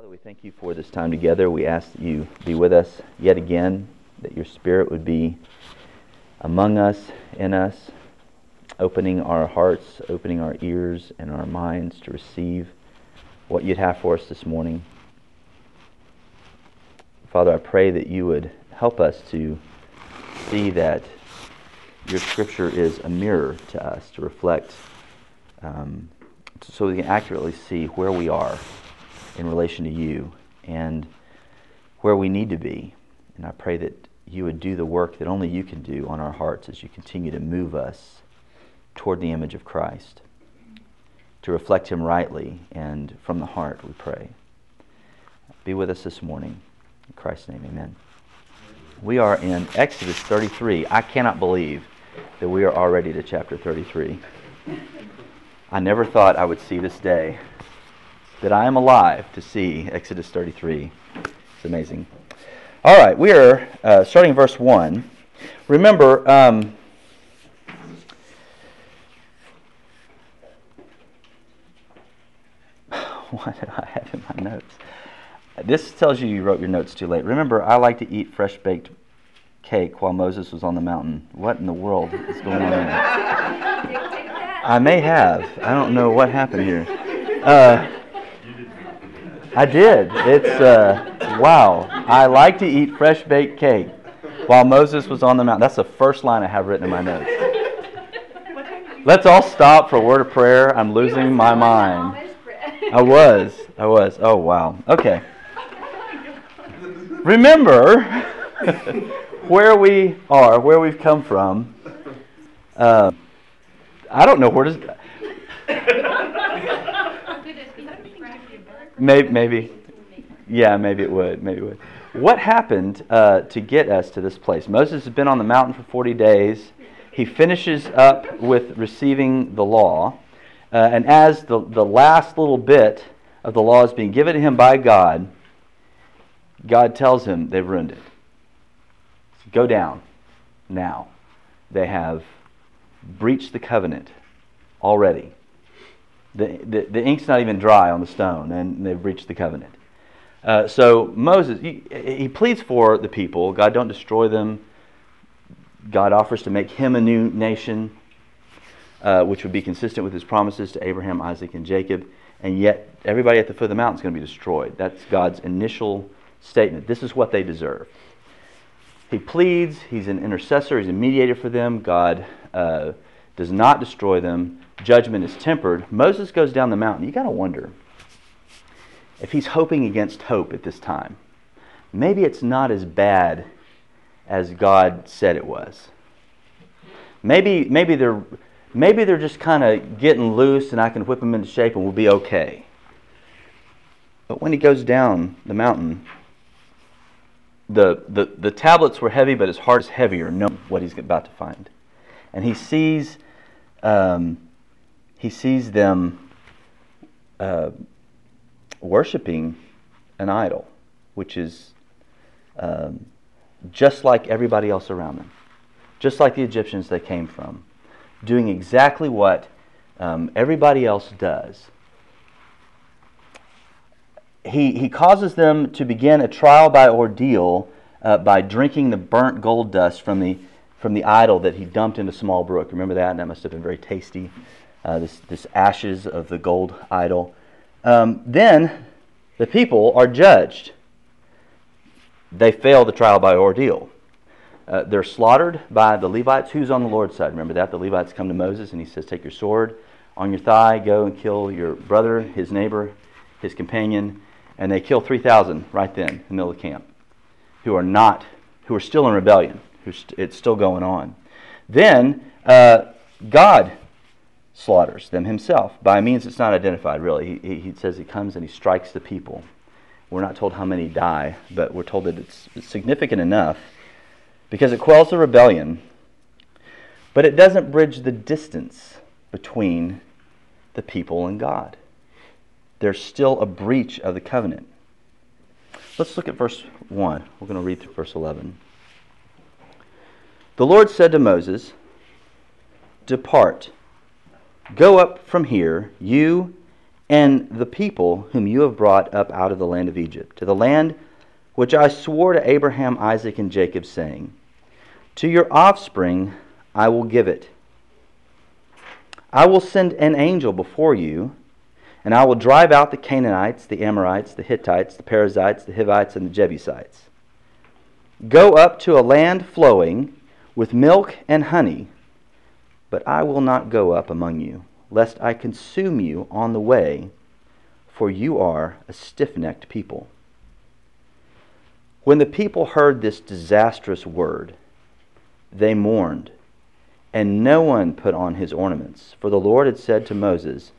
Father, we thank you for this time together. We ask that you be with us yet again, that your Spirit would be among us, in us, opening our hearts, opening our ears and our minds to receive what you'd have for us this morning. Father, I pray that you would help us to see that your Scripture is a mirror to us to reflect, um, so we can accurately see where we are in relation to you and where we need to be. And I pray that you would do the work that only you can do on our hearts as you continue to move us toward the image of Christ, to reflect Him rightly and from the heart, we pray. Be with us this morning. In Christ's name, amen. We are in Exodus 33. I cannot believe that we are already to chapter 33. I never thought I would see this day that I am alive to see Exodus 33. It's amazing. All right, we are uh, starting verse 1. Remember, um, what did I have in my notes? This tells you you wrote your notes too late. Remember, I like to eat fresh baked cake while Moses was on the mountain. What in the world is going on? I may have. I don't know what happened here. Uh, I did. It's uh, wow. I like to eat fresh baked cake while Moses was on the mountain. That's the first line I have written in my notes. Let's all stop for a word of prayer. I'm losing my mind. I was. I was. Oh wow. Okay. Remember where we are, where we've come from. Uh, I don't know where to. Maybe, maybe. Yeah, maybe it would. Maybe it would. What happened uh, to get us to this place? Moses has been on the mountain for 40 days. He finishes up with receiving the law. Uh, and as the, the last little bit of the law is being given to him by God, God tells him they've ruined it. So go down now. They have breached the covenant already. The, the, the, ink's not even dry on the stone, and they've breached the covenant. Uh, so Moses, he, he, pleads for the people God, don't destroy them. God offers to make him a new nation, uh, which would be consistent with his promises to Abraham, Isaac, and Jacob. And yet, everybody at the foot of the mountain is going to be destroyed. That's God's initial statement. This is what they deserve. He pleads, he's an intercessor, he's a mediator for them. God uh, does not destroy them judgment is tempered, Moses goes down the mountain. You got to wonder if he's hoping against hope at this time. Maybe it's not as bad as God said it was. Maybe, maybe they're maybe they're just kind of getting loose and I can whip them into shape and we'll be okay. But when he goes down the mountain, the, the, the tablets were heavy, but his heart is heavier, knowing what he's about to find. And he sees um, he sees them uh, worshiping an idol, which is um, just like everybody else around them, just like the Egyptians they came from, doing exactly what um, everybody else does. He, he causes them to begin a trial by ordeal uh, by drinking the burnt gold dust from the, from the idol that he dumped in a small brook. Remember that? That must have been very tasty uh, this, this ashes of the gold idol. Um, then the people are judged. They fail the trial by ordeal. Uh, they're slaughtered by the Levites. Who's on the Lord's side? Remember that? The Levites come to Moses and he says, Take your sword on your thigh, go and kill your brother, his neighbor, his companion. And they kill 3,000 right then in the middle of the camp who are not, who are still in rebellion. It's still going on. Then uh, God slaughters them himself by means that's not identified, really. He, he says he comes and he strikes the people. We're not told how many die, but we're told that it's significant enough because it quells the rebellion, but it doesn't bridge the distance between the people and God. There's still a breach of the covenant. Let's look at verse 1. We're going to read through verse 11. The Lord said to Moses, Depart Go up from here, you and the people whom you have brought up out of the land of Egypt, to the land which I swore to Abraham, Isaac, and Jacob, saying, To your offspring I will give it. I will send an angel before you, and I will drive out the Canaanites, the Amorites, the Hittites, the Perizzites, the Hivites, and the Jebusites. Go up to a land flowing with milk and honey, but I will not go up among you, lest I consume you on the way, for you are a stiff necked people. When the people heard this disastrous word, they mourned, and no one put on his ornaments. For the Lord had said to Moses,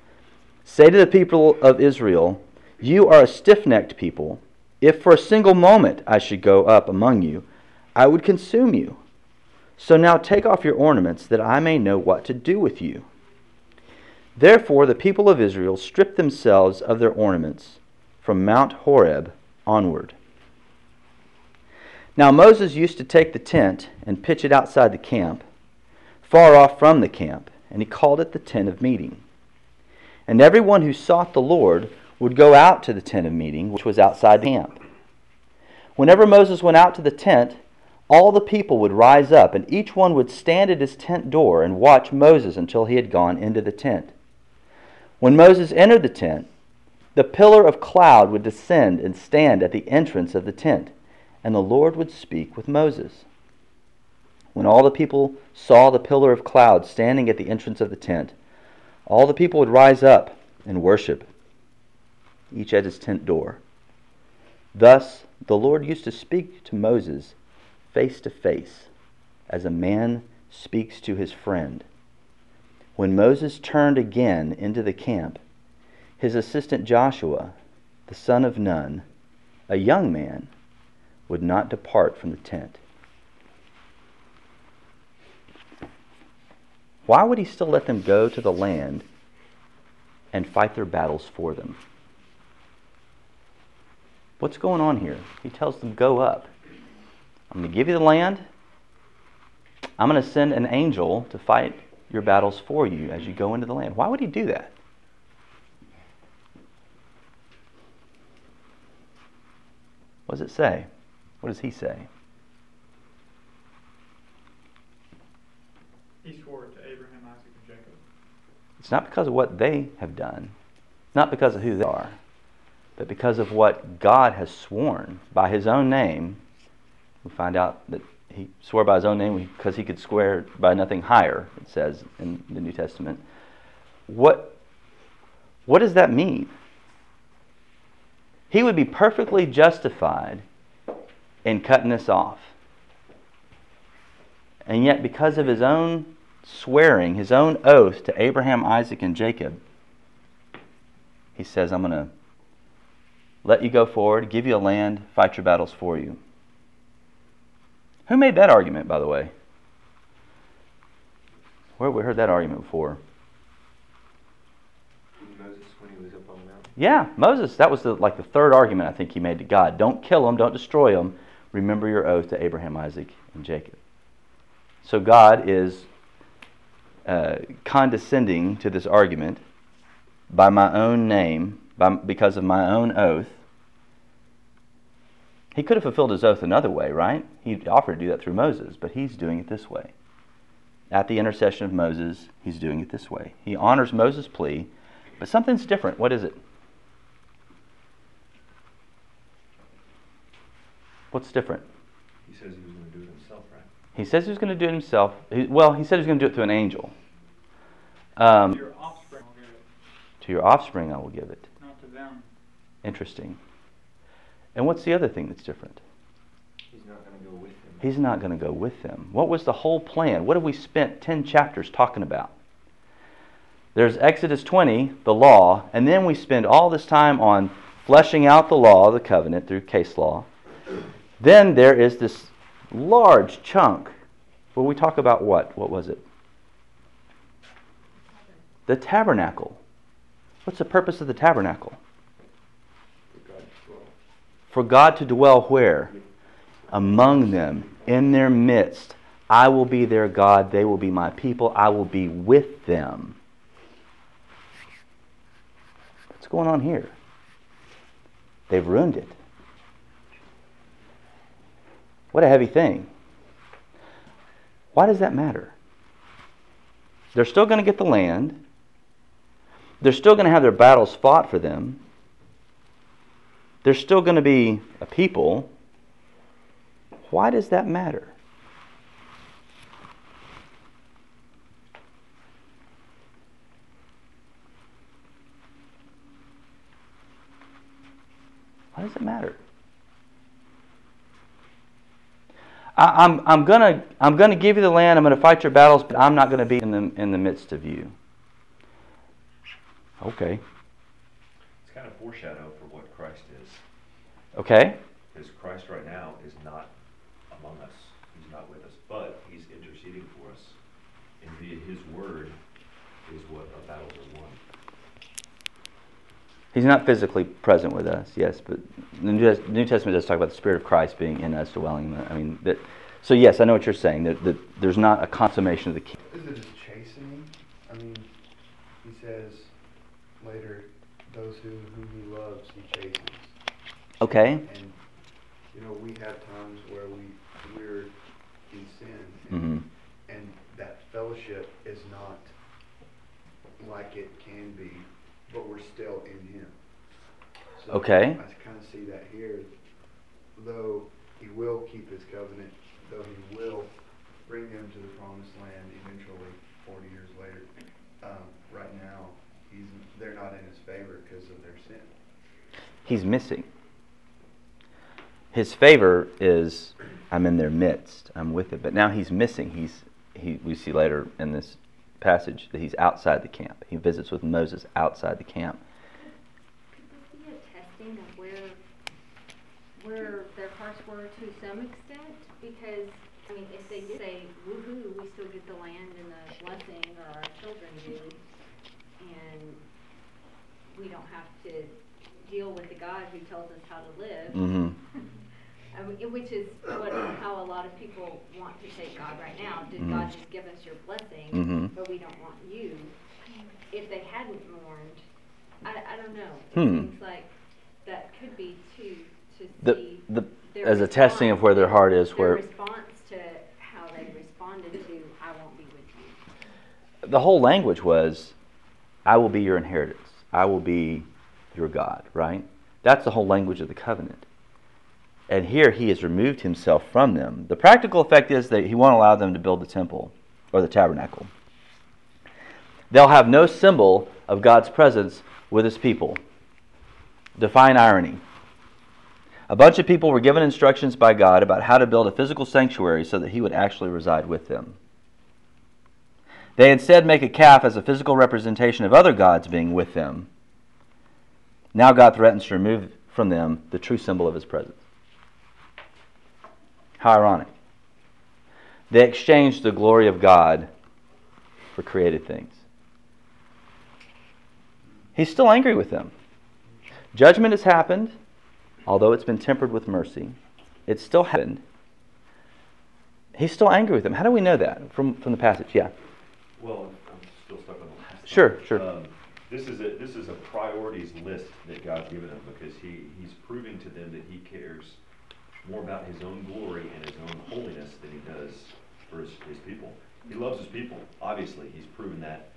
Say to the people of Israel, You are a stiff necked people. If for a single moment I should go up among you, I would consume you. So now take off your ornaments, that I may know what to do with you. Therefore the people of Israel stripped themselves of their ornaments from Mount Horeb onward. Now Moses used to take the tent and pitch it outside the camp, far off from the camp, and he called it the tent of meeting. And everyone who sought the Lord would go out to the tent of meeting, which was outside the camp. Whenever Moses went out to the tent, all the people would rise up, and each one would stand at his tent door and watch Moses until he had gone into the tent. When Moses entered the tent, the pillar of cloud would descend and stand at the entrance of the tent and the Lord would speak with Moses. When all the people saw the pillar of cloud standing at the entrance of the tent, all the people would rise up and worship, each at his tent door. Thus the Lord used to speak to Moses face to face, as a man speaks to his friend. When Moses turned again into the camp, his assistant Joshua, the son of Nun, a young man, would not depart from the tent. Why would he still let them go to the land and fight their battles for them? What's going on here? He tells them, Go up. I'm going to give you the land. I'm going to send an angel to fight your battles for you as you go into the land. Why would he do that? What does it say? What does he say? He swore to Abraham, Isaac, and Jacob. It's not because of what they have done, it's not because of who they are, but because of what God has sworn by his own name. We find out that he swore by his own name because he could swear by nothing higher, it says in the New Testament. What, what does that mean? He would be perfectly justified in cutting us off. And yet, because of his own swearing, his own oath to Abraham, Isaac, and Jacob, he says, I'm going to let you go forward, give you a land, fight your battles for you. Who made that argument, by the way? Where have we heard that argument before? Moses when he was up on the mountain. Yeah, Moses. That was the, like the third argument I think he made to God. Don't kill them, don't destroy them, remember your oath to Abraham, Isaac, and Jacob. So God is uh, condescending to this argument by my own name, by, because of my own oath. He could have fulfilled his oath another way, right? He offered to do that through Moses, but he's doing it this way. At the intercession of Moses, he's doing it this way. He honors Moses' plea, but something's different. What is it? What's different? He says he was going to do it himself, right? He says he was going to do it himself. He, well, he said he was going to do it through an angel. Um, to your offspring will give it, to your offspring I will give it. not to them. Interesting. And what's the other thing that's different? He's not going to go with him. He's not going to go with them. What was the whole plan? What have we spent 10 chapters talking about? There's Exodus 20, the law, and then we spend all this time on fleshing out the law, the covenant, through case law. Then there is this large chunk where we talk about what? What was it? The tabernacle. What's the purpose of the tabernacle? For God to dwell. Where? Among them, in their midst. I will be their God, they will be my people, I will be with them. What's going on here? They've ruined it. What a heavy thing. Why does that matter? They're still going to get the land. They're still going to have their battles fought for them. There's still going to be a people. Why does that matter? Why does it matter? I, am I'm, I'm gonna I'm gonna give you the land. I'm gonna fight your battles, but I'm not gonna be in the in the midst of you. Okay. It's kind of foreshadow for what Christ is. Okay. Because Christ right now is not among us. He's not with us, but he's interceding for us. And via his word is what our battles are won. He's not physically present with us, yes, but the New Testament does talk about the Spirit of Christ being in us, dwelling. I mean, that. So yes, I know what you're saying. That, that there's not a consummation of the kingdom. Is it just chastening? I mean, he says later, those who whom he loves, he chastens. Okay. And you know, we have times where we we're in sin, and, Mm-hmm. and that fellowship is not like it can be, but we're still in Him. So Okay. I kind of see that here, though He will keep His covenant, though He will bring them to the promised land eventually, 40 years later. Um, right now, He's they're not in His favor because of their sin. He's missing. His favor is I'm in their midst. I'm with it. But now he's missing. He's he we see later in this passage that he's outside the camp. He visits with Moses outside the camp. Could this be a testing of where, where their hearts were to some extent? Because, I mean, if they did say, woo-hoo, we still get the land and the blessing, or our children do, and we don't have to deal with the God who tells us how to live. Mm-hmm. I mean, which is what, how a lot of people want to take God right now. Did Mhm. God just give us your blessing, Mhm. but we don't want you? If they hadn't mourned, I, I don't know. It Hmm. seems like that could be too, to The, see the, as a testing of where their heart is, their where response to how they responded to, I won't be with you. the whole language was, I will be your inheritance. I will be your God, right? That's the whole language of the covenant. And here he has removed himself from them. The practical effect is that he won't allow them to build the temple or the tabernacle. They'll have no symbol of God's presence with his people. Define irony. A bunch of people were given instructions by God about how to build a physical sanctuary so that he would actually reside with them. They instead make a calf as a physical representation of other gods being with them. Now God threatens to remove from them the true symbol of his presence. How ironic. They exchanged the glory of God for created things. He's still angry with them. Judgment has happened, although it's been tempered with mercy. It's still happened. He's still angry with them. How do we know that from, from the passage? Yeah. Well, I'm still stuck on the last. Sure, sure. Um, this is a this is a priorities list that God's given them because he he's proving to them that he cares more about his own glory and his own holiness than he does for his, his people. He loves his people. Obviously, he's proven that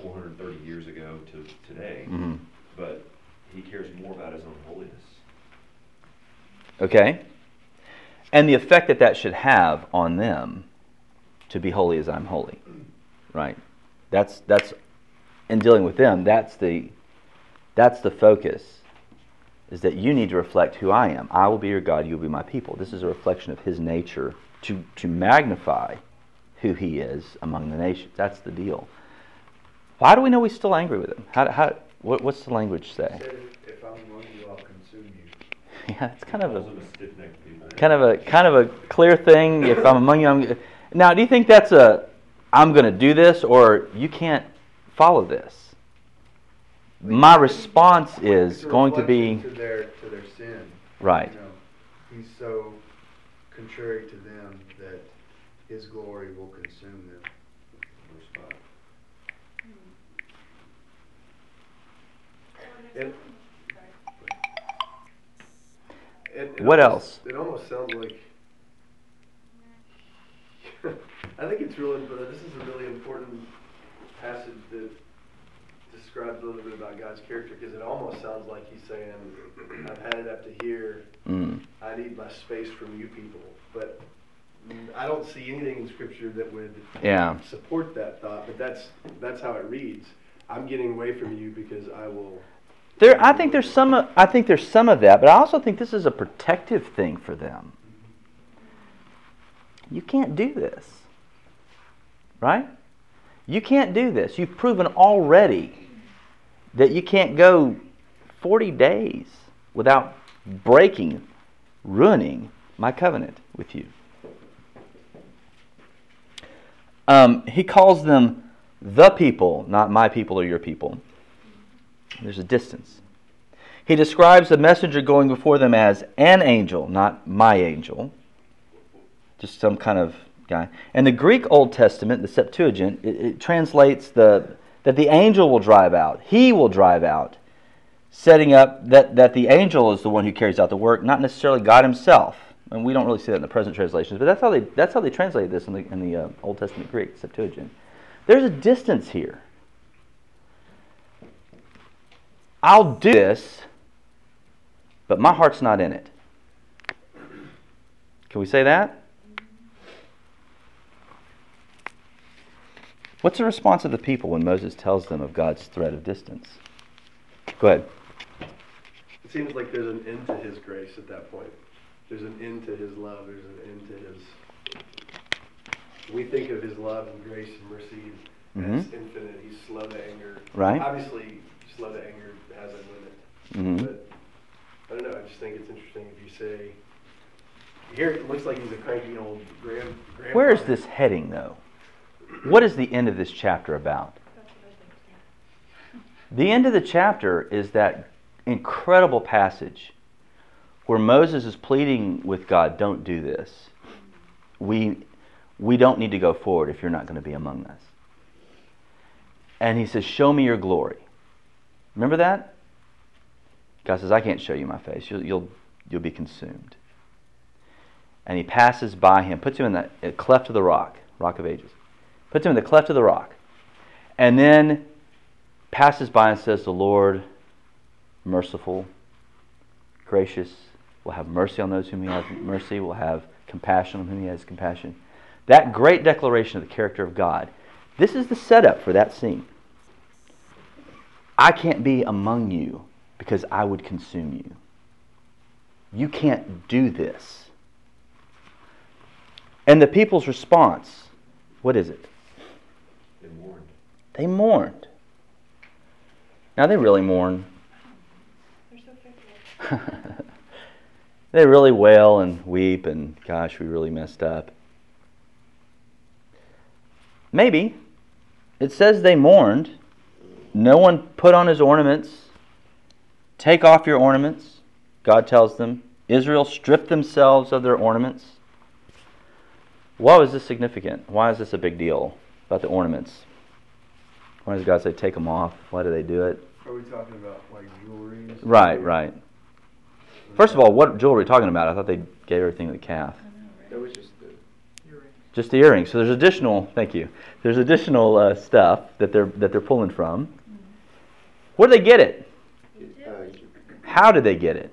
430 years ago to today. hmm But he cares more about his own holiness. Okay? And the effect that that should have on them to be holy as I'm holy. Right? That's that's in dealing with them, that's the that's the focus is that you need to reflect who I am. I will be your God, you will be my people. This is a reflection of his nature to to magnify who he is among the nations. That's the deal. Why do we know he's still angry with him? How, how what, what's the language say? if, if I'm among you, I'll consume you. Yeah, it's kind of a Calls them a stiff-necked people. kind of a kind of a clear thing. If I'm among you, I'm, now do you think that's a I'm going to do this or you can't follow this? My response is going to be to their to their sin. right. You know, he's so contrary to them that his glory will consume them. Verse five. And- and it What almost- else? It almost sounds like. I think it's really, but this is a really important passage that describes a little bit about God's character because it almost sounds like he's saying, "I've had it up to here. Mm. I need my space from you people." But I don't see anything in Scripture that would Yeah. support that thought. But that's that's how it reads. I'm getting away from you because I will. There, I think there's some. of- I think there's some of that, but I also think this is a protective thing for them. You can't do this, right? You can't do this. You've proven already that you can't go 40 days without breaking, ruining my covenant with you. Um, he calls them the people, not my people or your people. There's a distance. He describes the messenger going before them as an angel, not my angel. Just some kind of guy. And the Greek Old Testament, the Septuagint, it, it translates the that the angel will drive out. He will drive out, setting up that, that the angel is the one who carries out the work, not necessarily God Himself. And we don't really see that in the present translations, but that's how they that's how they translate this in the in the uh, Old Testament Greek Septuagint. There's a distance here. I'll do this, but my heart's not in it. Can we say that? What's the response of the people when Moses tells them of God's threat of distance? Go ahead. It seems like there's an end to His grace at that point. There's an end to His love. There's an end to His. We think of His love and grace and mercy as Mhm. infinite. He's slow to anger. Right. Obviously, slow to anger has a limit. Mhm. But I don't know. I just think it's interesting if you say. Here it looks like he's a cranky old grand. Where is this heading, though? What is the end of this chapter about? The end of the chapter is that incredible passage where Moses is pleading with God, don't do this. We, we don't need to go forward if you're not going to be among us. And he says, Show me your glory. Remember that? God says, I can't show you my face. You'll, you'll, you'll be consumed. And he passes by him, puts him in the cleft of the rock, rock of ages. Puts him in the cleft of the rock. And then passes by and says, The Lord, merciful, gracious, will have mercy on those whom he has mercy, will have compassion on whom he has compassion. That great declaration of the character of God, this is the setup for that scene. I can't be among you because I would consume you. You can't do this. And the people's response, what is it? They mourned. Now they really mourn. they really wail and weep and gosh, we really messed up. Maybe. It says they mourned. No one put on his ornaments. Take off your ornaments. God tells them. Israel stripped themselves of their ornaments. Why was this significant? Why is this a big deal about the ornaments? Why does God say take them off? Why do they do it? Are we talking about like jewelry? Right, right. First of all, what jewelry are we talking about? I thought they gave everything to the calf. That was just the. Earring. Just the earrings. So there's additional. Thank you. There's additional uh, stuff that they're that they're pulling from. Where did they get it? How did they get it?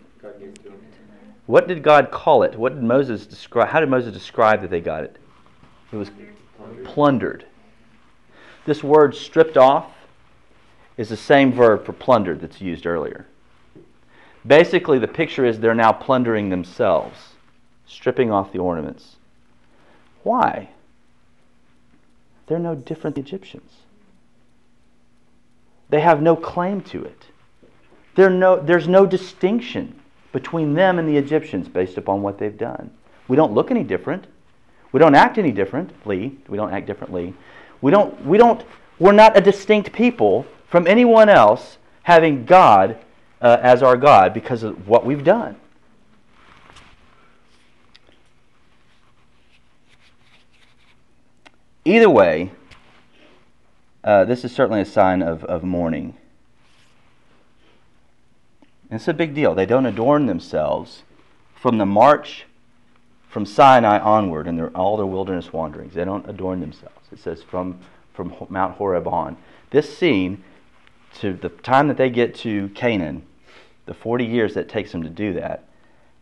What did God call it? What did Moses describe? How did Moses describe that they got it? It was plundered. This word stripped off is the same verb for plundered that's used earlier. Basically, the picture is they're now plundering themselves, stripping off the ornaments. Why? They're no different than the Egyptians. They have no claim to it. No, there's no distinction between them and the Egyptians based upon what they've done. We don't look any different. We don't act any differently. We don't act differently. We don't, we don't, we're not a distinct people from anyone else having God uh, as our God because of what we've done. Either way, uh, this is certainly a sign of, of mourning. And it's a big deal. They don't adorn themselves from the march from Sinai onward and their, all their wilderness wanderings. They don't adorn themselves. It says from, from Mount Horeb on. This scene, to the time that they get to Canaan, the 40 years that takes them to do that,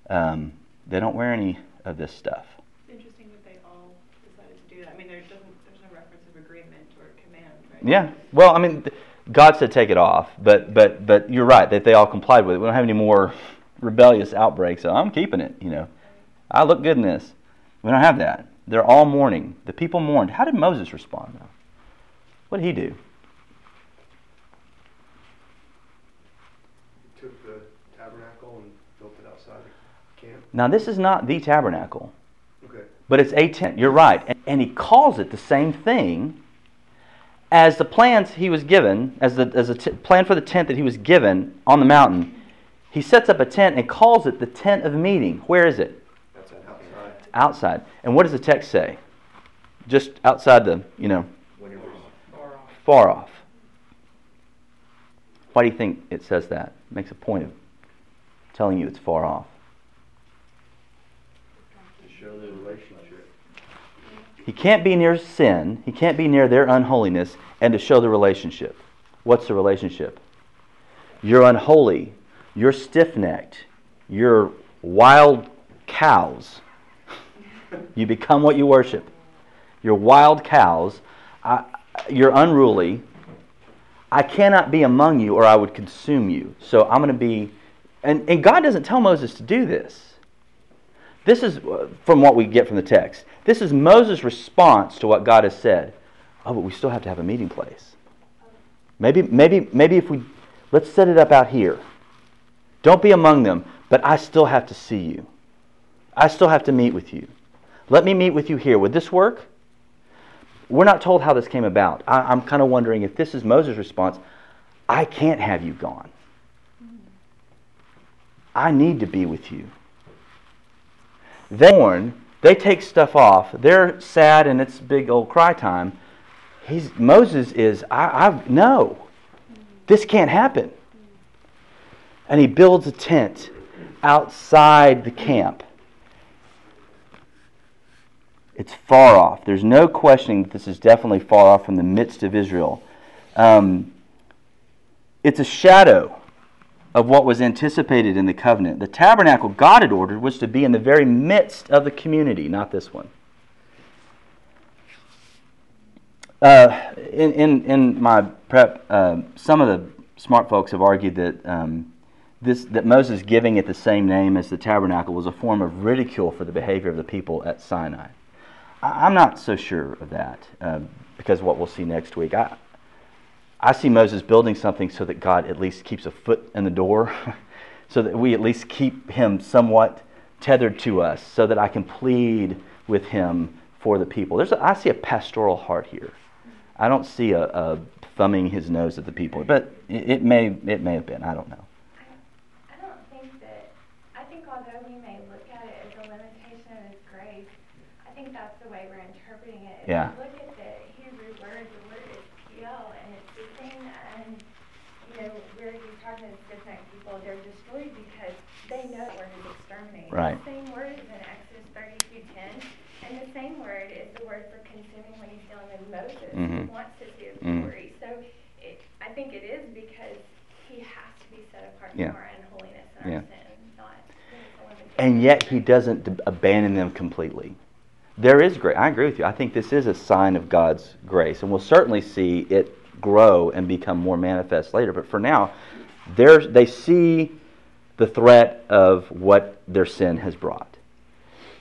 um, they don't wear any of this stuff. It's interesting that they all decided to do that. I mean, there doesn't, there's no reference of agreement or command, right? Yeah. Well, I mean, God said take it off, but but but you're right that they all complied with it. We don't have any more rebellious outbreaks. So I'm keeping it. You know, I look good in this. We don't have that. They're all mourning. The people mourned. How did Moses respond though? What did he do? He took the tabernacle and built it outside the camp. Now this is not the tabernacle, Okay. but it's a tent. You're right, and, and he calls it the same thing as the plans he was given, as the as a t- plan for the tent that he was given on the mountain. He sets up a tent and calls it the tent of meeting. Where is it? Outside. And what does the text say? Just outside the, you know, Far off. far off. Why do you think it says that? It makes a point of telling you it's far off. To show the relationship. He can't be near sin, he can't be near their unholiness, and to show the relationship. What's the relationship? You're unholy, you're stiff necked, you're wild cows. You become what you worship. You're wild cows. I, you're unruly. I cannot be among you or I would consume you. So I'm going to be. And, and God doesn't tell Moses to do this. This is uh, from what we get from the text. This is Moses' response to what God has said. Oh, but we still have to have a meeting place. Maybe, maybe, maybe if we let's set it up out here. Don't be among them, but I still have to see you. I still have to meet with you. Let me meet with you here. Would this work? We're not told how this came about. I, I'm kind of wondering if this is Moses' response. I can't have you gone. I need to be with you. They mourn, they take stuff off. They're sad and it's big old cry time. He's Moses is I, I no. This can't happen. And he builds a tent outside the camp. It's far off. There's no questioning that this is definitely far off from the midst of Israel. Um, it's a shadow of what was anticipated in the covenant. The tabernacle God had ordered was to be in the very midst of the community, not this one. Uh, in, in, in my prep, uh, some of the smart folks have argued that um, this that Moses giving it the same name as the tabernacle was a form of ridicule for the behavior of the people at Sinai. I'm not so sure of that uh, because what we'll see next week. I, I see Moses building something so that God at least keeps a foot in the door, so that we at least keep him somewhat tethered to us, so that I can plead with him for the people. There's a, I see a pastoral heart here. I don't see a, a thumbing his nose at the people, but it, it may it may have been. I don't know. I don't think that, I think although we may look at it as a limitation of His grace, I think that's the way we're interpreting it. If Yeah. look at the Hebrew word, the word is kiel, and it's the same you know, where he's talking to stiff-necked people, they're destroyed because they know the word is exterminate. Right. The same word is in Exodus thirty-two ten, and the same word is the word for consuming when he's dealing with Moses, who Mhm. wants to see his Mhm. glory. So it, I think it is because he has to be set apart Yeah. from our unholiness and Yeah. our sin, not that it's a limitation. And yet he doesn't d- abandon them completely. There is grace. I agree with you. I think this is a sign of God's grace, and we'll certainly see it grow and become more manifest later. But for now, they're, see the threat of what their sin has brought,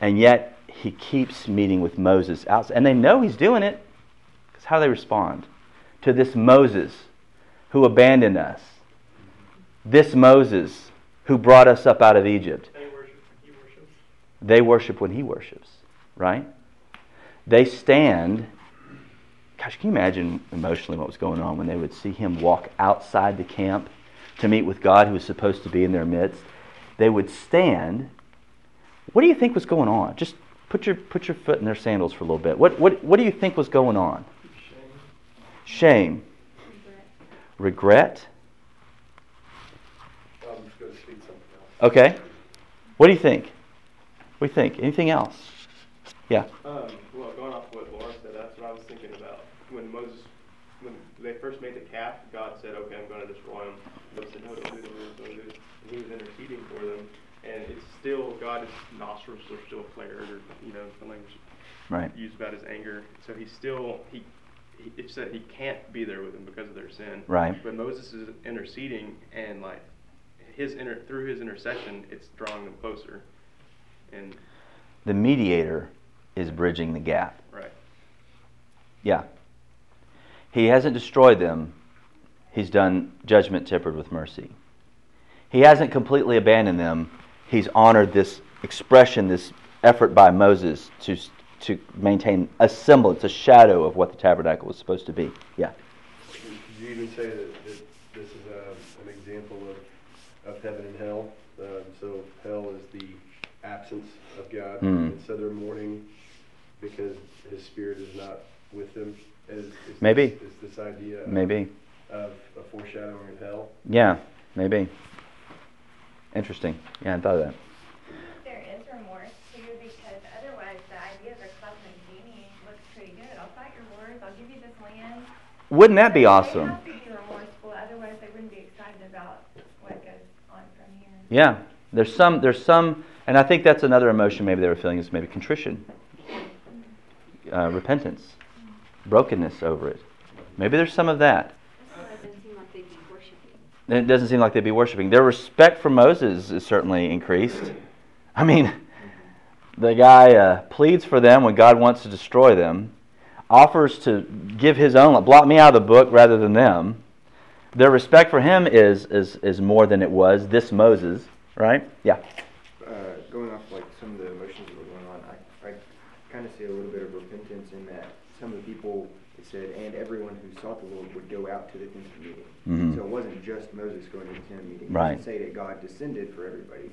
and yet he keeps meeting with Moses outside, and they know he's doing it. Because how do they respond to this Moses who abandoned us? This Moses who brought us up out of Egypt They worship and he worships. they worship when he worships, right? They stand. Gosh, can you imagine emotionally what was going on when they would see him walk outside the camp to meet with God who was supposed to be in their midst? They would stand. What do you think was going on? Just put your put your foot in their sandals for a little bit. What what what do you think was going on? Shame. Shame. Regret. Gonna Okay. What do you think? What do you think? Anything else? Yeah. Um, well, going off what Laura said, that's what I was thinking about. When Moses, when they first made the calf, God said, okay, I'm going to destroy them. Moses said, no, don't do this, don't do this. And he was interceding for them. And it's still, God's nostrils are still flared, or, you know, the language Right. used about his anger. So he's still, he, he it said he can't be there with them because of their sin. Right. But Moses is interceding, and like, his inter, through his intercession, it's drawing them closer. And, The mediator is bridging the gap. right. Yeah. He hasn't destroyed them. He's done judgment tempered with mercy. He hasn't completely abandoned them. He's honored this expression, this effort by Moses to to maintain a semblance, a shadow of what the tabernacle was supposed to be. Yeah. Could you even say that, that this is uh, an example of, of heaven and hell? Um, so hell is the absence of God, Hmm. and so they're mourning because His Spirit is not with them. Is, is Maybe. this, is this idea of, Maybe. of a foreshadowing of hell? Yeah. Maybe. Interesting. Yeah, I thought of that. There is remorse too, because otherwise the idea of a cosmic genie looks pretty good. I'll fight your wars, I'll give you this land. Wouldn't that be They awesome? have to be remorseful, otherwise they wouldn't be excited about what goes on from here. Yeah. There's some. There's some, and I think that's another emotion. Maybe they were feeling is maybe contrition, uh, repentance, brokenness over it. Maybe there's some of that. It doesn't seem like they'd be worshiping. Their respect for Moses is certainly increased. I mean, the guy uh, pleads for them when God wants to destroy them, offers to give his own, blot me out of the book rather than them. Their respect for him is, is, is more than it was this Moses, right? Yeah. uh, going off like some of the emotions that were going on, I, I kind of see a little bit of repentance in that some of the people it said, and everyone the Lord would go out to the tent of meeting. Mhm. So it wasn't just Moses going to the tent of meeting. It Right. say that God descended for everybody,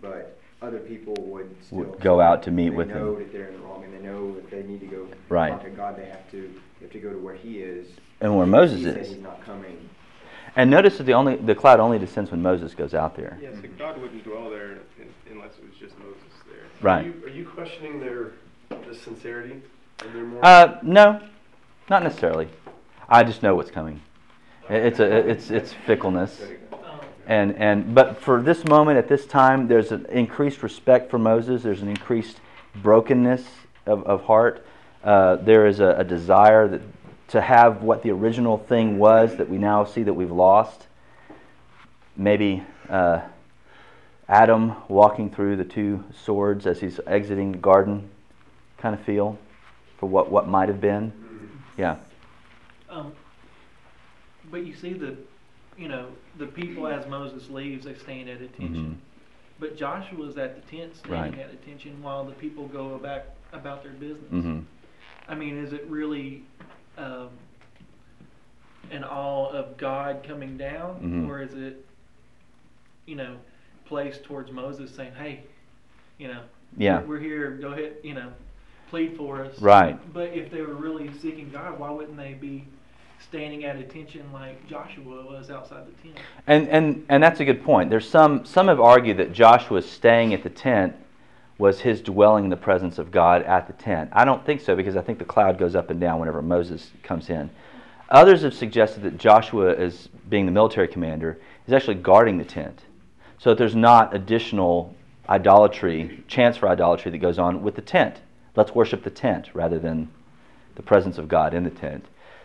but other people would still Would go out to meet they with know him. that they're in the wrong, and they know if they need to go Right. talk to God, they have to they have to go to where He is. And where Moses he is. He's not coming. And notice that the only the cloud only descends when Moses goes out there. Yeah, so God wouldn't dwell there un- unless it was just Moses there. Right. Are you, are you questioning their the sincerity of their mourning? Uh, no, not necessarily. I just know what's coming. It's a it's it's fickleness. And, and but for this moment at this time, there's an increased respect for Moses. There's an increased brokenness of, of heart. Uh, there is a, a desire that to have what the original thing was that we now see that we've lost. Maybe uh, Adam walking through the two swords as he's exiting the garden, kind of feel for what what might have been. Yeah. But you see the, you know, the people as Moses leaves, they stand at attention. But Joshua's at the tent standing Right. at attention while the people go about about their business. hmm I mean, is it really um, an awe of God coming down, Mhm. or is it, you know, placed towards Moses saying, "Hey, you know, Yeah. we're here. Go ahead, you know, plead for us." Right. But if they were really seeking God, why wouldn't they be standing at attention like Joshua was outside the tent? And, and, and that's a good point. There's some, some have argued that Joshua's staying at the tent was his dwelling in the presence of God at the tent. I don't think so because I think the cloud goes up and down whenever Moses comes in. Others have suggested that Joshua, as being the military commander, is actually guarding the tent so that there's not additional idolatry, chance for idolatry that goes on with the tent. Let's worship the tent rather than the presence of God in the tent.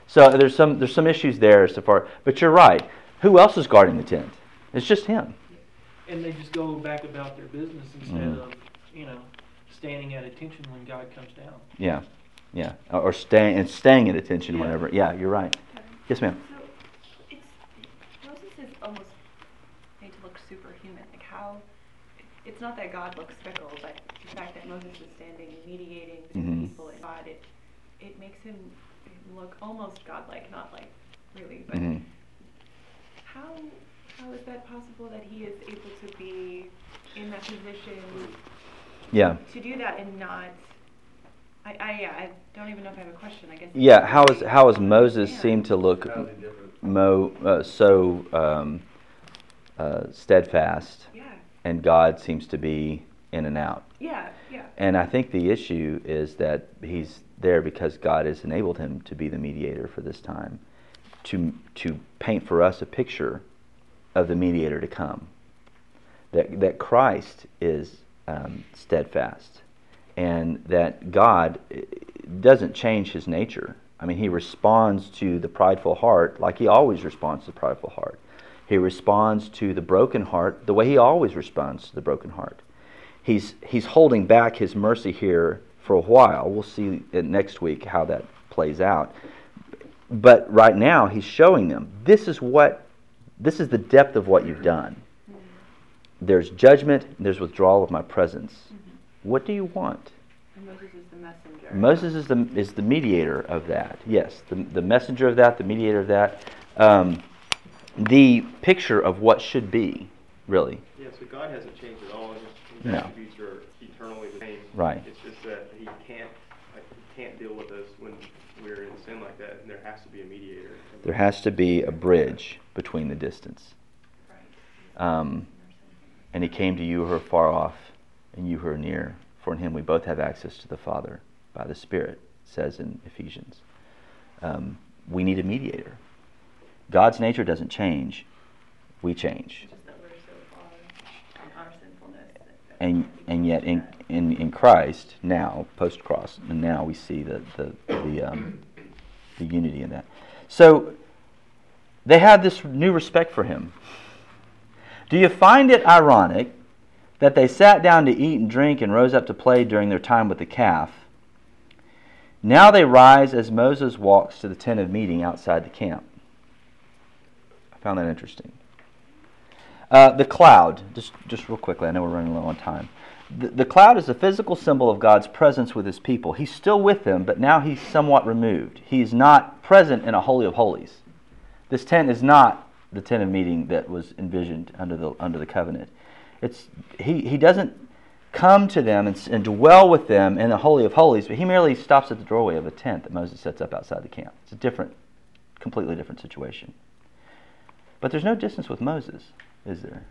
So there's some there's some issues there so far. But you're right. Who else is guarding the tent? It's just him. And they just go back about their business instead Mhm. of, you know, standing at attention when God comes down. Yeah, yeah. Or, or staying and staying at attention Yeah. whenever. Yeah, you're right. Yes, ma'am. So, it's, Moses is almost made to look superhuman, like how, it's not that God looks fickle, but the fact that Moses is standing and mediating between Mhm. people and God, it, it makes him look almost godlike, not like really, but Mhm. how, how is that possible that he is able to be in that position Yeah, to do that and not, I, I, yeah, I don't even know if I have a question, I guess. yeah. How is how is Moses Yeah. seem to look mo uh, so um, uh, steadfast? Yeah. and God seems to be in and out. Yeah, yeah. And I think the issue is that he's there because God has enabled him to be the mediator for this time, to to paint for us a picture of the mediator to come. That that Christ is um, steadfast, and that God eh, doesn't change His nature. I mean, He responds to the prideful heart like He always responds to the prideful heart. He responds to the broken heart the way He always responds to the broken heart. He's He's holding back His mercy here for a while. We'll see it next week how that plays out. But right now, He's showing them this is what this is the depth of what you've done there's judgment, there's withdrawal of my presence. Mm-hmm. What do you want? And Moses is the messenger. Moses is the, is the mediator of that. Yes, the, the messenger of that, the mediator of that. Um, the picture of what should be, really. Yeah, so God hasn't changed at all. His, no. attributes are eternally the same. Right. It's just that he can't, like, he can't deal with us when we're in sin like that, and there has to be a mediator. There has to be a bridge between the distance. Um, and he came to you who are far off, and you who are near. For in him we both have access to the Father by the Spirit, says in Ephesians. Um, we need a mediator. God's nature doesn't change, we change. And, and yet in, in, in Christ, now, post cross, and now we see the, the, the, um, the unity in that. So they had this new respect for him. Do you find it ironic that they sat down to eat and drink and rose up to play during their time with the calf? Now they rise as Moses walks to the tent of meeting outside the camp. I found that interesting. Uh, the cloud, just, just real quickly, I know we're running low on time. The, the cloud is a physical symbol of God's presence with his people. He's still with them, but now he's somewhat removed. He's not present in a Holy of Holies. This tent is not the tent of meeting that was envisioned under the under the covenant. It's he he doesn't come to them and, and dwell with them in the holy of holies, but he merely stops at the doorway of a tent that Moses sets up outside the camp. It's a different, completely different situation. But there's no distance with Moses, is there?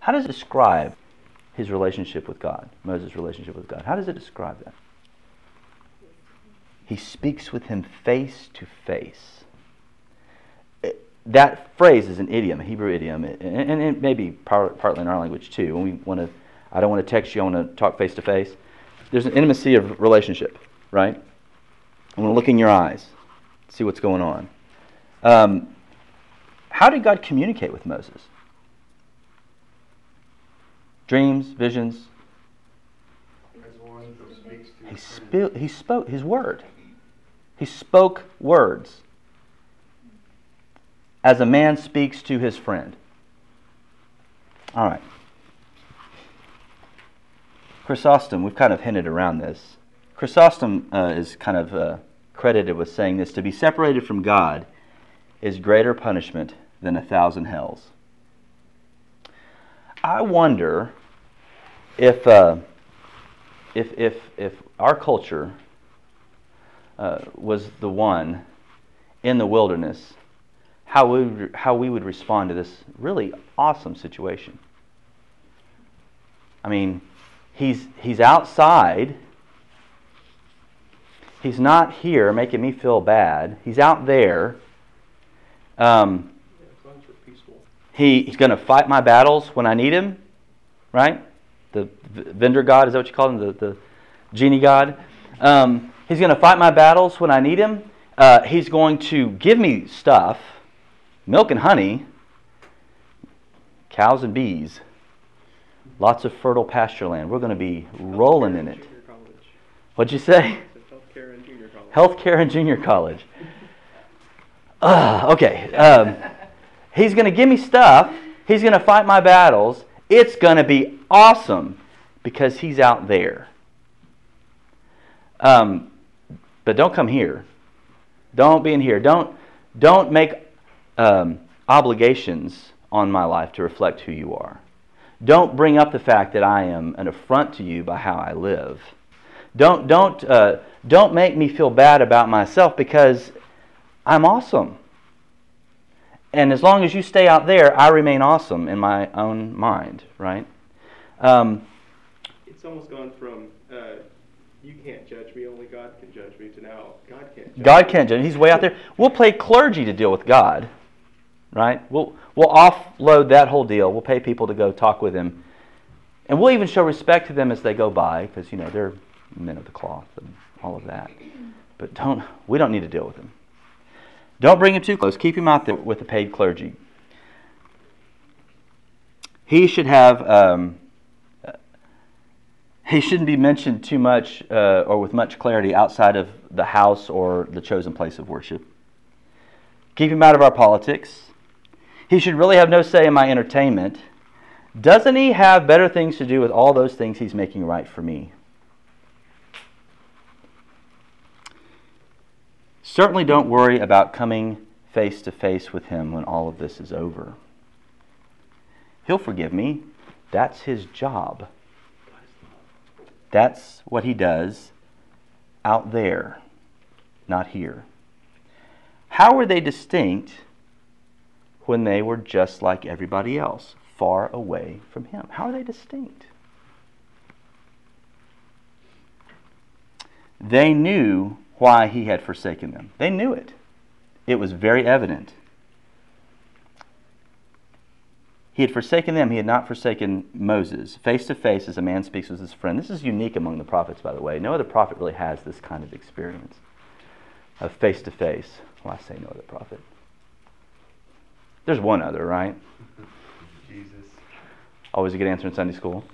How does it describe his relationship with God, Moses' relationship with God? How does it describe that? He speaks with him face to face that phrase is an idiom, a Hebrew idiom, and, it may be partly in our language too. When we want to, I don't want to text you, I want to talk face to face. There's an intimacy of relationship, right? I want to look in your eyes, see what's going on. Um, how did God communicate with Moses? Dreams, visions. He, he spoke his word. He spoke words as a man speaks to his friend. All right. Chrysostom, we've kind of hinted around this. Chrysostom uh, is kind of uh, credited with saying this to be separated from God is greater punishment than a thousand hells. I wonder if, uh, if, if, if our culture uh, was the one in the wilderness how we, would, how we would respond to this really awesome situation. I mean, he's, he's outside. He's not here making me feel bad. He's out there. Um, he, he's going to fight my battles when I need him, right? The vendor god, is that what you call him? The, the genie god? Um, he's going to fight my battles when I need him. Uh, he's going to give me stuff milk and honey, cows and bees, lots of fertile pasture land. We're going to be rolling in it. What'd you say? Healthcare and junior college. Healthcare and junior college. Uh, okay. Um, he's going to give me stuff. He's going to fight my battles. It's going to be awesome because he's out there. Um, but don't come here. Don't be in here. Don't don't make um, obligations on my life to reflect who you are. Don't bring up the fact that I am an affront to you by how I live. Don't, don't, uh, don't make me feel bad about myself because I'm awesome. And as long as you stay out there, I remain awesome in my own mind, right? Um, It's almost gone from, uh, you can't judge me, only God can judge me, to now, God can't judge God can't judge. He's way out there. We'll play clergy to deal with God, right? We'll we'll offload that whole deal. We'll pay people to go talk with him, and we'll even show respect to them as they go by, because you know they're men of the cloth and all of that. But don't we don't need to deal with him. Don't bring him too close. Keep him out there with the paid clergy. He should have. Um, he shouldn't be mentioned too much uh, or with much clarity outside of the house or the chosen place of worship. Keep him out of our politics. He should really have no say in my entertainment. Doesn't he have better things to do with all those things he's making right for me? Certainly don't worry about coming face to face with him when all of this is over. He'll forgive me. That's his job. That's what he does out there, not here. How were they distinct when they were just like everybody else, far away from him? How are they distinct? They knew why he had forsaken them. They knew it. It was very evident. He had forsaken them, he had not forsaken Moses. Face to face, as a man speaks with his friend. This is unique among the prophets, by the way. No other prophet really has this kind of experience of face to face. Well, I say no other prophet. There's one other, right? Jesus. Always a good answer in Sunday school.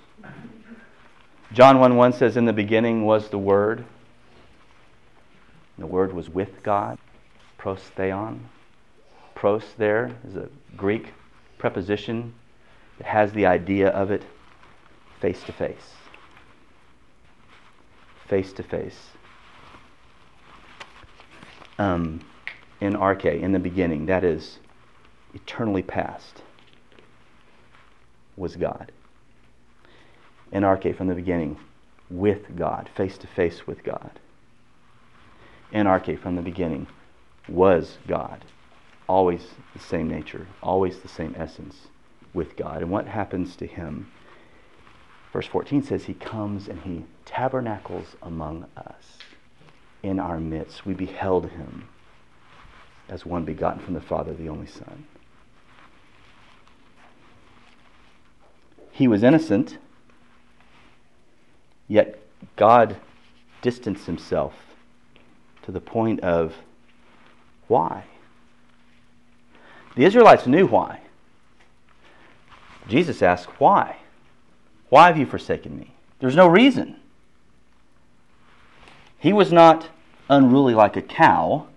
John 1 1 says, In the beginning was the Word. The Word was with God. Prostheon. Pros there is a Greek preposition that has the idea of it face to face. Face to face. Um, in arche, in the beginning, that is eternally past, was God. In arche, from the beginning, with God, face to face with God. In arche, from the beginning, was God always the same nature, always the same essence with God. And what happens to him? Verse 14 says, He comes and He tabernacles among us in our midst. We beheld Him as one begotten from the Father, the only Son. He was innocent, yet God distanced Himself to the point of why? The Israelites knew why. Jesus asked, Why? Why have you forsaken me? There's no reason. He was not unruly like a cow,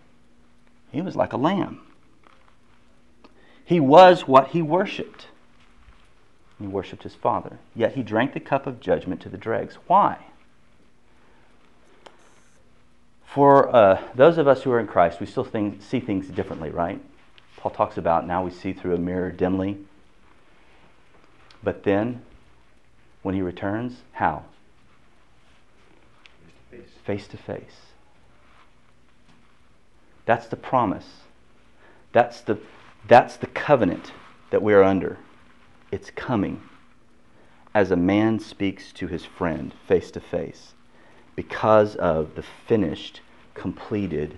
he was like a lamb. He was what he worshiped. He worshiped his Father. Yet he drank the cup of judgment to the dregs. Why? For uh, those of us who are in Christ, we still think, see things differently, right? Paul talks about now we see through a mirror dimly. But then, when he returns, how? Face to face. That's the promise. That's the, that's the covenant that we are under. It's coming as a man speaks to his friend face to face because of the finished, completed,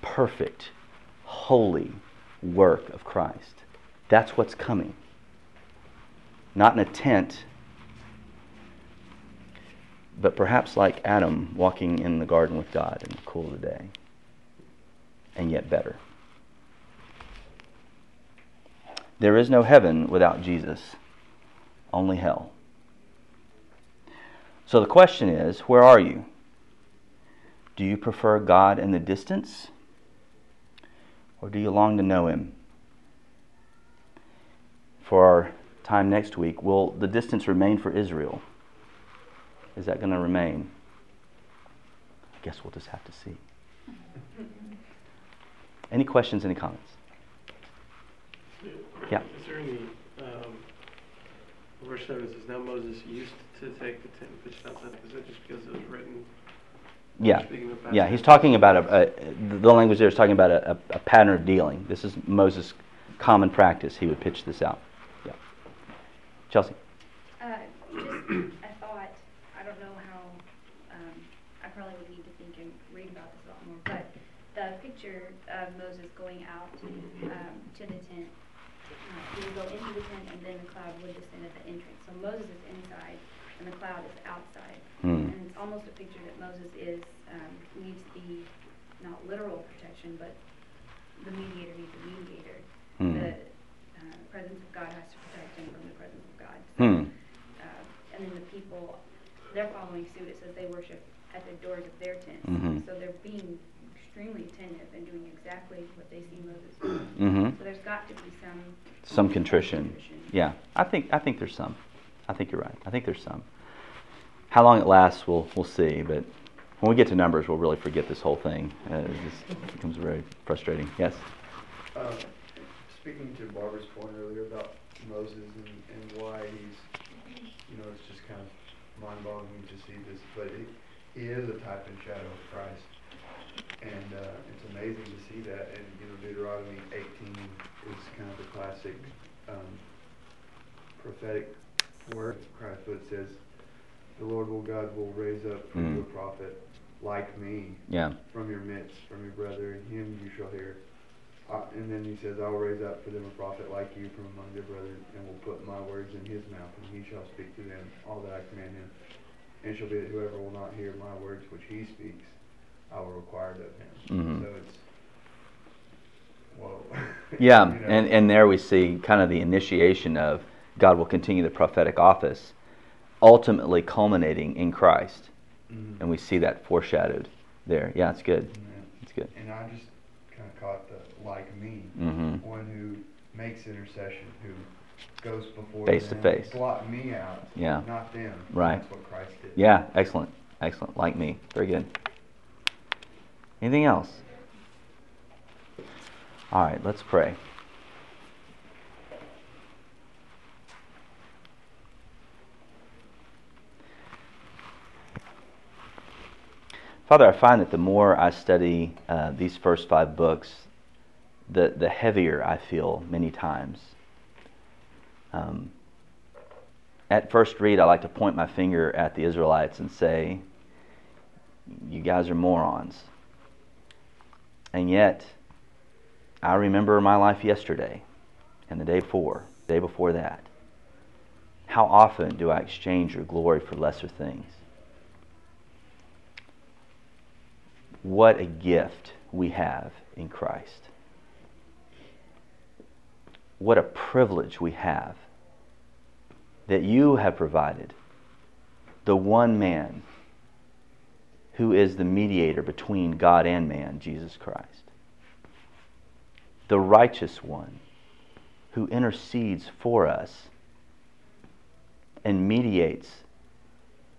perfect, holy work of Christ. That's what's coming. Not in a tent, but perhaps like Adam walking in the garden with God in the cool of the day. And yet better. There is no heaven without Jesus, only hell. So the question is where are you? Do you prefer God in the distance? Or do you long to know Him? For our time next week, will the distance remain for Israel? Is that going to remain? I guess we'll just have to see. Any questions, any comments? Yeah. Is there any, um, verse seven says, now Moses used to take the and pitch outside, is that just because it was written? Yeah, yeah. He's talking about a, a the language there is talking about a, a, a pattern of dealing. This is Moses' common practice. He would pitch this out. Yeah. Chelsea. Uh, just I thought, I don't know how, um, I probably would need to think and read about this a lot more, but the picture of Moses going out, um, to the tent, uh, he would go into the tent and then the cloud would descend at the entrance. So Moses is inside and the cloud is outside. Hmm. And it's almost a picture that Moses is, um, needs the, not literal protection, but the mediator needs a mediator. Hmm. The, uh, presence of God has to protect him from the presence of God. So, Hmm. uh, and then the people, they're following suit. It says they worship at the doors of their tents. Mhm. So they're being extremely attentive and doing exactly what they see Moses do. Mhm. So there's got to be some. Some contrition. contrition. Yeah, I think I think there's some. I think you're right. I think there's some. How long it lasts, we'll we'll see. But when we get to numbers, we'll really forget this whole thing. Uh, it just becomes very frustrating. Yes. Um, speaking to Barbara's point earlier about Moses and, and why he's, you know, it's just kind of mind-boggling to see this, but he, he is a type and shadow of Christ. And uh, it's amazing to see that. And, you know, Deuteronomy 18 is kind of the classic um, prophetic word. Christ, but it says, the Lord will God will raise up for you a Mm. prophet like me Yeah. from your midst, from your brother, and him you shall hear. Uh, and then he says, I will raise up for them a prophet like you from among their brethren, and will put my words in his mouth, and he shall speak to them all that I command him. And it shall be that whoever will not hear my words which he speaks, I will require it of him. Mhm. So it's, whoa. Yeah, You know? and, and there we see kind of the initiation of God will continue the prophetic office, ultimately culminating in Christ. Mhm. And we see that foreshadowed there. Yeah, it's good. Yeah. It's good. And I just kind of caught the like me, Mhm. one who makes intercession, who goes before Face to them, face. blot me out, Yeah. not them. Right. That's what Christ did. Yeah, excellent. Excellent. Like me. Very good. Anything else? All right, let's pray. Father, I find that the more I study uh, these first five books, the, the heavier I feel many times. Um, at first read, I like to point my finger at the Israelites and say, You guys are morons. And yet, I remember my life yesterday and the day before, the day before that. How often do I exchange your glory for lesser things? What a gift we have in Christ. What a privilege we have that you have provided the one man who is the mediator between God and man, Jesus Christ. The righteous one who intercedes for us and mediates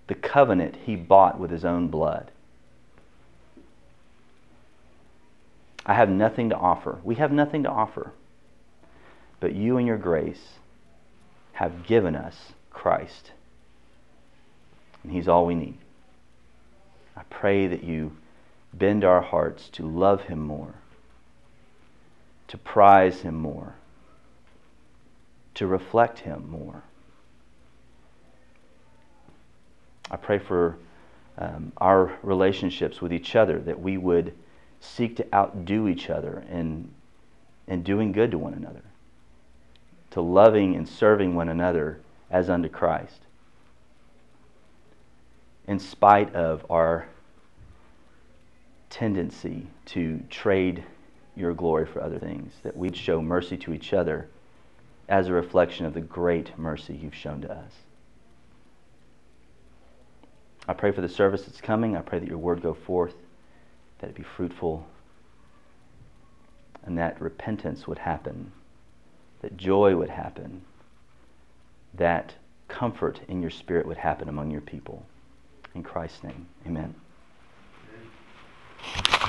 the covenant he bought with his own blood. I have nothing to offer. We have nothing to offer. But you and your grace have given us Christ. And He's all we need. I pray that you bend our hearts to love Him more, to prize Him more, to reflect Him more. I pray for um, our relationships with each other that we would seek to outdo each other in, in doing good to one another, to loving and serving one another as unto Christ, in spite of our tendency to trade your glory for other things, that we'd show mercy to each other as a reflection of the great mercy you've shown to us. I pray for the service that's coming. I pray that your word go forth, that it be fruitful, and that repentance would happen, that joy would happen, that comfort in your spirit would happen among your people. In Christ's name, amen. Amen.